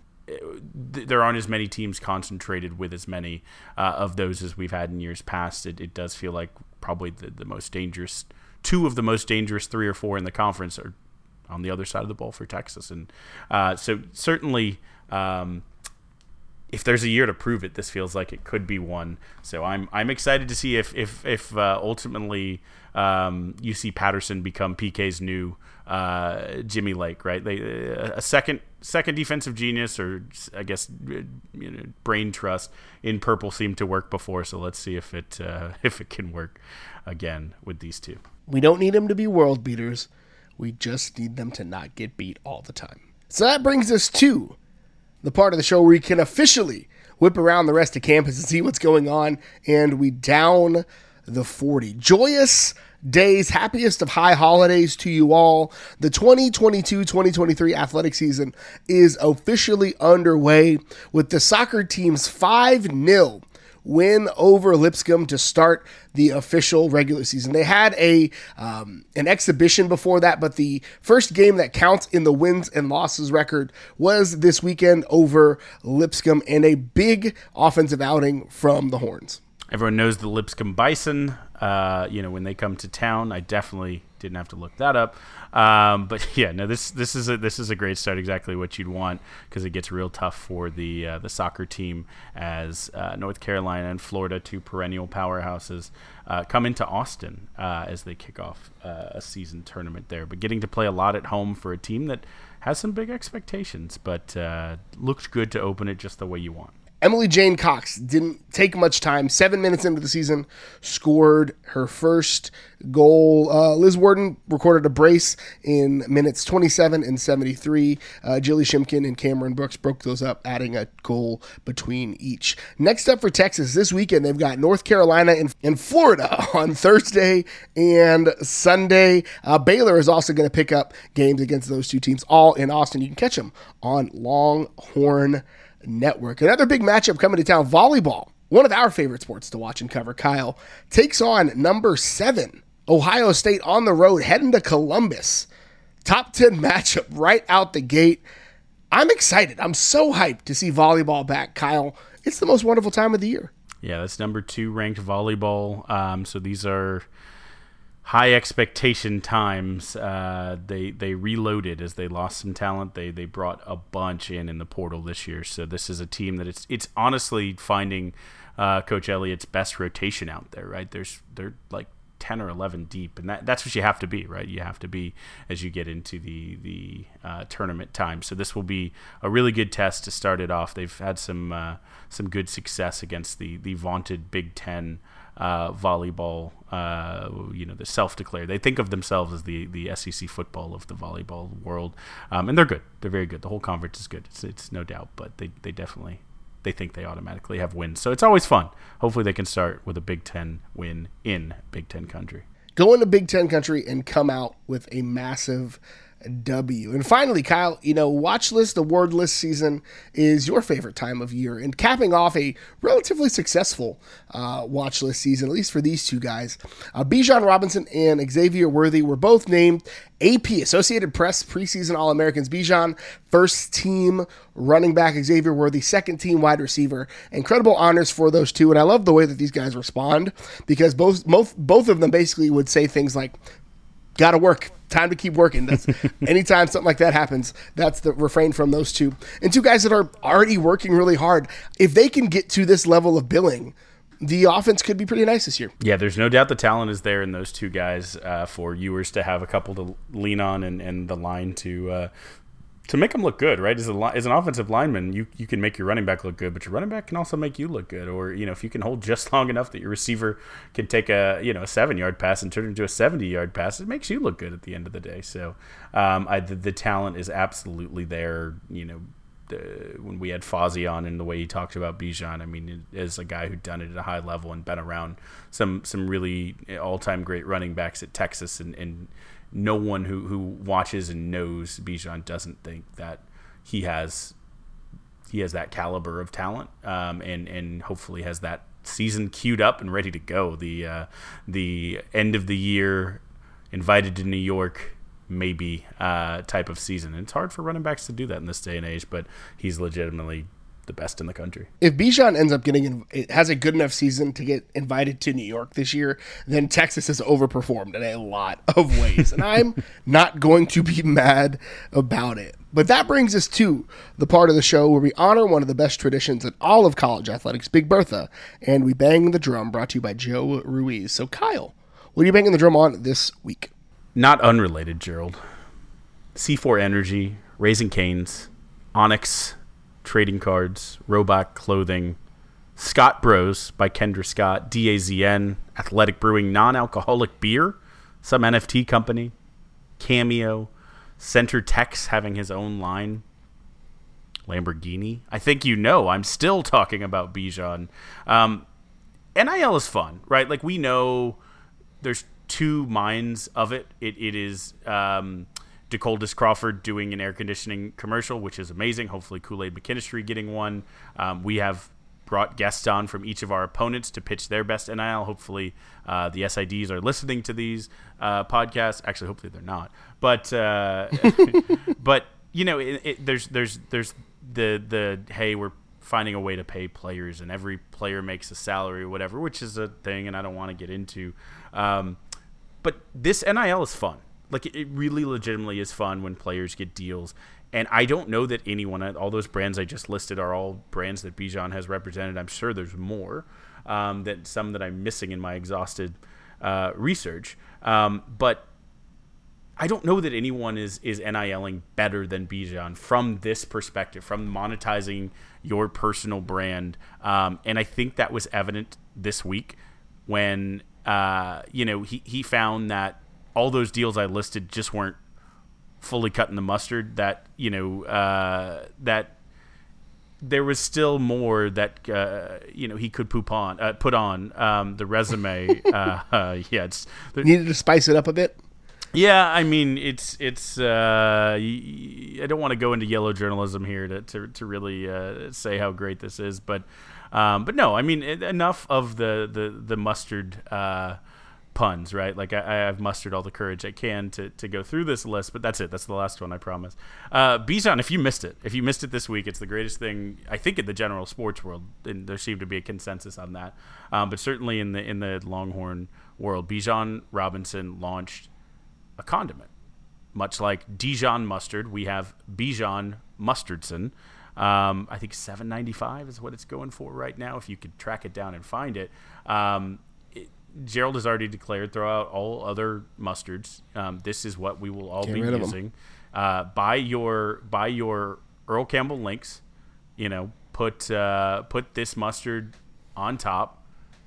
there aren't as many teams concentrated with as many uh, of those as we've had in years past. It, it does feel like probably the, the most dangerous, two of the most dangerous three or four in the conference are on the other side of the ball for Texas. And uh, so certainly, um, if there's a year to prove it, this feels like it could be one. So I'm I'm excited to see if if if uh, ultimately um, you see Patterson become PK's new uh, Jimmy Lake, right? They, a second second defensive genius, or I guess you know, brain trust in purple seemed to work before. So let's see if it uh, if it can work again with these two. We don't need them to be world beaters. We just need them to not get beat all the time. So that brings us to the part of the show where we can officially whip around the rest of campus and see what's going on. And we down the 40. Joyous days, happiest of high holidays to you all. The 2022 2023 athletic season is officially underway with the soccer team's 5 0 win over Lipscomb to start the official regular season. They had a um, an exhibition before that, but the first game that counts in the wins and losses record was this weekend over Lipscomb and a big offensive outing from the Horns. Everyone knows the Lipscomb Bison. Uh, you know, when they come to town, I definitely didn't have to look that up. Um, but yeah, no, this this is a this is a great start. Exactly what you'd want because it gets real tough for the uh, the soccer team as uh, North Carolina and Florida, two perennial powerhouses, uh, come into Austin uh, as they kick off uh, a season tournament there. But getting to play a lot at home for a team that has some big expectations, but looks good to open it just the way you want Emily Jane Cox didn't take much time. Seven minutes into the season, scored her first goal. Uh, Liz Warden recorded a brace in minutes 27 and 73. Uh, Jilly Shimkin and Cameron Brooks broke those up, adding a goal between each. Next up for Texas this weekend, they've got North Carolina and, and Florida on Thursday and Sunday. Uh, Baylor is also going to pick up games against those two teams, all in Austin. You can catch them on Longhorn Network. Another big matchup coming to town volleyball. One of our favorite sports to watch and cover, Kyle, takes on number seven, Ohio State on the road, heading to Columbus. Top 10 matchup right out the gate. I'm excited. I'm so hyped to see volleyball back, Kyle. It's the most wonderful time of the year. Yeah, that's number two ranked volleyball. Um, so these are high expectation times. Uh, they they reloaded as they lost some talent. They they brought a bunch in in the portal this year. So this is a team that it's it's honestly finding uh, Coach Elliott's best rotation out there. Right there's they're like. 10 or 11 deep and that, that's what you have to be right you have to be as you get into the the uh, tournament time so this will be a really good test to start it off they've had some uh, some good success against the the vaunted Big Ten uh, volleyball, uh, you know, the self-declared. They think of themselves as the the SEC football of the volleyball world, um, and they're good. They're very good. The whole conference is good. It's, it's no doubt, but they they definitely they think they automatically have wins. So it's always fun. Hopefully, they can start with a Big Ten win in Big Ten country. Go into Big Ten country and come out with a massive W. And finally, Kyle, you know, watch list, award list season is your favorite time of year, and capping off a relatively successful uh, watch list season, at least for these two guys. Uh, Bijan Robinson and Xavier Worthy were both named AP Associated Press preseason All Americans. Bijan, first team running back, Xavier Worthy, second team wide receiver. Incredible honors for those two, and I love the way that these guys respond because both both both of them basically would say things like, "Got to work." Time to keep working. That's anytime something like that happens, that's the refrain from those two. And two guys that are already working really hard. If they can get to this level of billing, the offense could be pretty nice this year. Yeah, there's no doubt the talent is there in those two guys uh, for Ewers to have a couple to lean on and, and the line to uh, to make them look good, right? As, a, as an offensive lineman, you, you can make your running back look good, but your running back can also make you look good. Or you know, if you can hold just long enough that your receiver can take a you know a seven yard pass and turn it into a seventy yard pass, it makes you look good at the end of the day. So um, I, the, the, talent is absolutely there. You know, the, when we had Fozzy on and the way he talked about Bijan, I mean, as a guy who'd done it at a high level and been around some some really all time great running backs at Texas and, and no one who, who watches and knows Bijan doesn't think that he has he has that caliber of talent, um, and and hopefully has that season queued up and ready to go. The uh, the end of the year, invited to New York, maybe uh, type of season. And it's hard for running backs to do that in this day and age, but he's legitimately the best in the country. If Bijan ends up getting it has a good enough season to get invited to New York this year, then Texas has overperformed in a lot of ways, and I'm not going to be mad about it. But that brings us to the part of the show where we honor one of the best traditions in all of college athletics, Big Bertha, and we bang the drum. Brought to you by Joe Ruiz. So, Kyle, what are you banging the drum on this week? Not unrelated, Gerald. C4 Energy, Raising Canes, Onyx, trading cards, Robot Clothing, Scott Bros by Kendra Scott, DAZN, Athletic Brewing, non alcoholic beer, some NFT company, Cameo, Center Tex having his own line, Lamborghini. I think you know I'm still talking about Bijan. Um, NIL is fun, right? Like we know there's two minds of it. It, it is. Um, DeColdest Crawford doing an air conditioning commercial, which is amazing. Hopefully, Kool Aid McKinstry getting one. Um, we have brought guests on from each of our opponents to pitch their best NIL. Hopefully, uh, the SIDs are listening to these uh, podcasts. Actually, hopefully they're not. But uh, but you know, it, it, there's there's there's the the hey, we're finding a way to pay players, and every player makes a salary or whatever, which is a thing, and I don't want to get into. Um, but this NIL is fun like it really legitimately is fun when players get deals. And I don't know that anyone, all those brands I just listed are all brands that Bijan has represented. I'm sure there's more, um, that some that I'm missing in my exhausted uh, research. Um, but I don't know that anyone is is NILing better than Bijan from this perspective, from monetizing your personal brand. Um, and I think that was evident this week when uh, you know he he found that all those deals I listed just weren't fully cutting the mustard. That you know uh, that there was still more that uh, you know he could poop on, uh, put on um, the resume. uh, yeah, it's needed to spice it up a bit. Yeah, I mean it's it's. Uh, I don't want to go into yellow journalism here to to, to really uh, say how great this is, but um, but no, I mean enough of the the the mustard uh, puns, right? Like I, have mustered all the courage I can to, to go through this list, but that's it. That's the last one, I promise. Uh, Bijan, if you missed it, if you missed it this week, it's the greatest thing I think in the general sports world, and there seemed to be a consensus on that. Um, but certainly in the in the Longhorn world, Bijan Robinson launched a condiment. Much like Dijon mustard, we have Bijan Mustardson. Um, I think seven ninety five is what it's going for right now. If you could track it down and find it, um, Gerald has already declared throw out all other mustards. Um, this is what we will all Get be using. Uh, buy your buy your Earl Campbell links. You know, put uh, put this mustard on top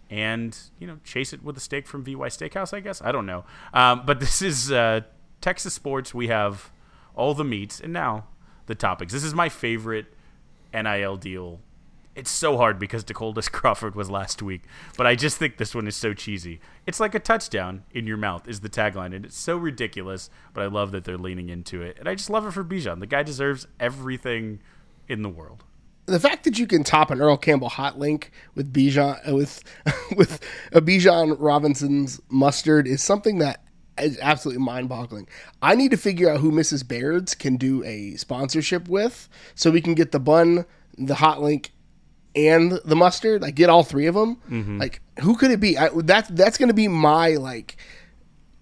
and you know chase it with a steak from VY Steakhouse. I guess I don't know, um, but this is uh, Texas sports. We have all the meats and now the topics. This is my favorite NIL deal. It's so hard because Decoldest Crawford was last week, but I just think this one is so cheesy. It's like a touchdown in your mouth is the tagline, and it's so ridiculous. But I love that they're leaning into it, and I just love it for Bijan. The guy deserves everything in the world the fact that you can top an Earl Campbell hot link with Bijan uh, with with a Bijan Robinson's mustard is something that is absolutely mind-boggling. I need to figure out who Mrs. Baird's can do a sponsorship with, so we can get the bun, the hot link, and the mustard. Like get all three of them. Mm-hmm. Like who could it be? I, that that's going to be my like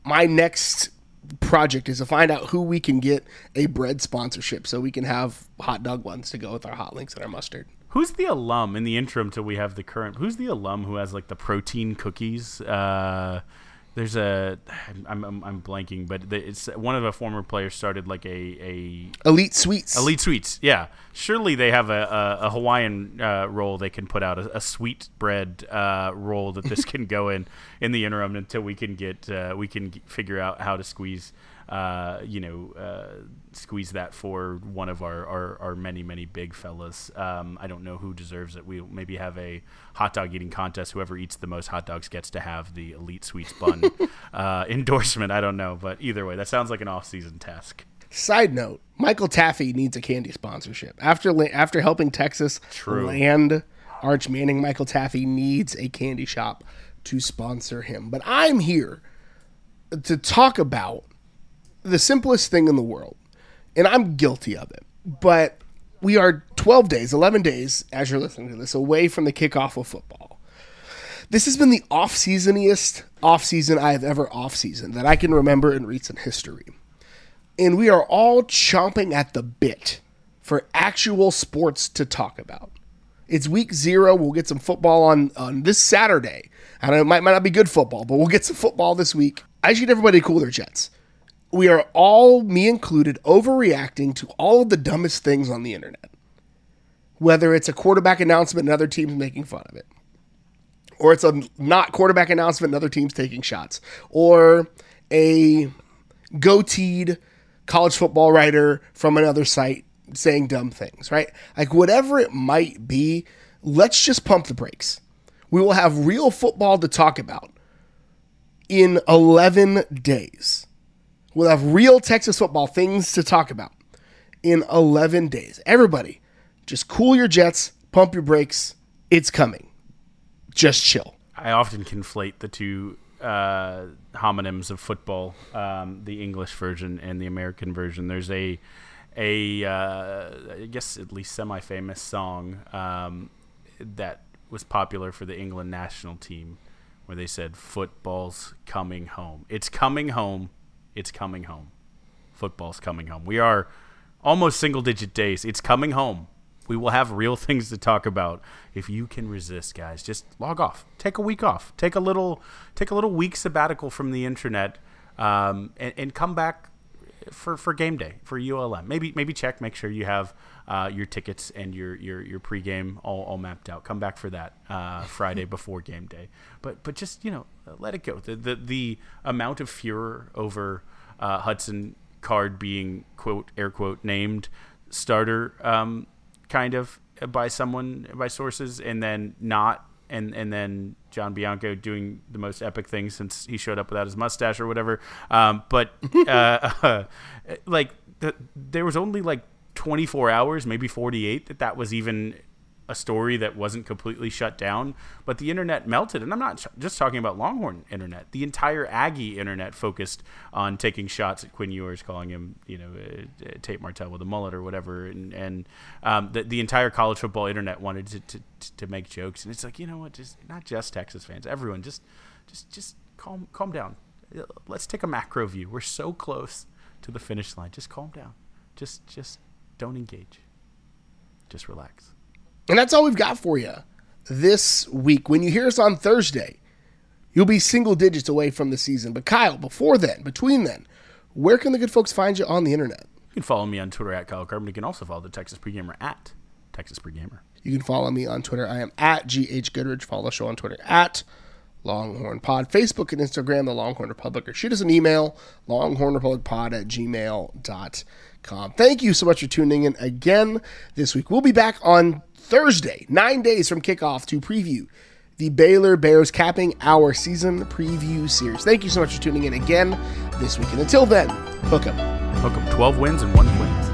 my next project is to find out who we can get a bread sponsorship so we can have hot dog ones to go with our hot links and our mustard. Who's the alum in the interim till we have the current? Who's the alum who has like the protein cookies? Uh, there's a I'm, I'm, I'm blanking, but it's one of the former players started like a a elite sweets. Elite sweets, yeah. Surely they have a, a, a Hawaiian uh, roll they can put out a, a sweet bread uh, roll that this can go in in the interim until we can get uh, we can figure out how to squeeze uh, you know, uh, squeeze that for one of our, our, our many, many big fellas. Um, I don't know who deserves it. We maybe have a hot dog eating contest. Whoever eats the most hot dogs gets to have the Elite Sweets bun uh, endorsement. I don't know. But either way, that sounds like an off season task. Side note: Michael Taaffe needs a candy sponsorship after after helping Texas True. land Arch Manning. Michael Taaffe needs a candy shop to sponsor him. But I'm here to talk about the simplest thing in the world, and I'm guilty of it. But we are 12 days, 11 days, as you're listening to this, away from the kickoff of football. This has been the off seasoniest off season I have ever off season that I can remember in recent history. And we are all chomping at the bit for actual sports to talk about. It's week zero. We'll get some football on, on this Saturday. I know it might, might not be good football, but we'll get some football this week. I just need everybody to cool their jets we are all, me included, overreacting to all of the dumbest things on the internet. Whether it's a quarterback announcement and other teams making fun of it, or it's a not quarterback announcement and other teams taking shots, or a goateed college football writer from another site saying dumb things, right? Like whatever it might be, let's just pump the brakes. We will have real football to talk about in 11 days. We'll have real Texas football things to talk about in 11 days. Everybody, just cool your jets, pump your brakes. It's coming. Just chill. I often conflate the two uh, homonyms of football, um, the English version and the American version. There's a a uh, I guess at least semi-famous song um, that was popular for the England national team, where they said "Football's coming home." It's coming home it's coming home. Football's coming home. We are almost single digit days. It's coming home. We will have real things to talk about. If you can resist, guys, just log off. Take a week off. Take a little take a little week sabbatical from the internet, um, and, and come back for, for game day for ULM. Maybe maybe check, make sure you have uh, your tickets and your your your pregame all, all mapped out. Come back for that uh, Friday before game day. But but just you know let it go. The the, the amount of furor over uh, Hudson Card being quote air quote named starter um, kind of by someone by sources and then not and and then John Bianco doing the most epic thing since he showed up without his mustache or whatever. Um, but uh, like the, there was only like 24 hours, maybe 48 that that was even a story that wasn't completely shut down, but the internet melted. And I'm not just talking about Longhorn internet. The entire Aggie internet focused on taking shots at Quinn Ewers, calling him, you know, uh, Tate Martell with a mullet or whatever. And, and um, the, the entire college football internet wanted to, to, to make jokes. And it's like, you know what? Just not just Texas fans, everyone just, just, just calm, calm down. Let's take a macro view. We're so close to the finish line. Just calm down. Just, just don't engage. Just relax. And that's all we've got for you this week. When you hear us on Thursday, you'll be single digits away from the season. But Kyle, before then, between then, where can the good folks find you on the internet? You can follow me on Twitter at Kyle Carbon. You can also follow the Texas Pregamer at Texas Pregamer. You can follow me on Twitter. I am at GH Goodrich. Follow the show on Twitter at Longhorn Pod. Facebook and Instagram, The Longhorn Republic. Or shoot us an email, longhornrepublicpod at gmail.com. Thank you so much for tuning in again this week. We'll be back on Thursday, nine days from kickoff, to preview the Baylor Bears capping our season preview series. Thank you so much for tuning in again this week. And until then, hook 'em. Hook 'em. 12 wins and one win.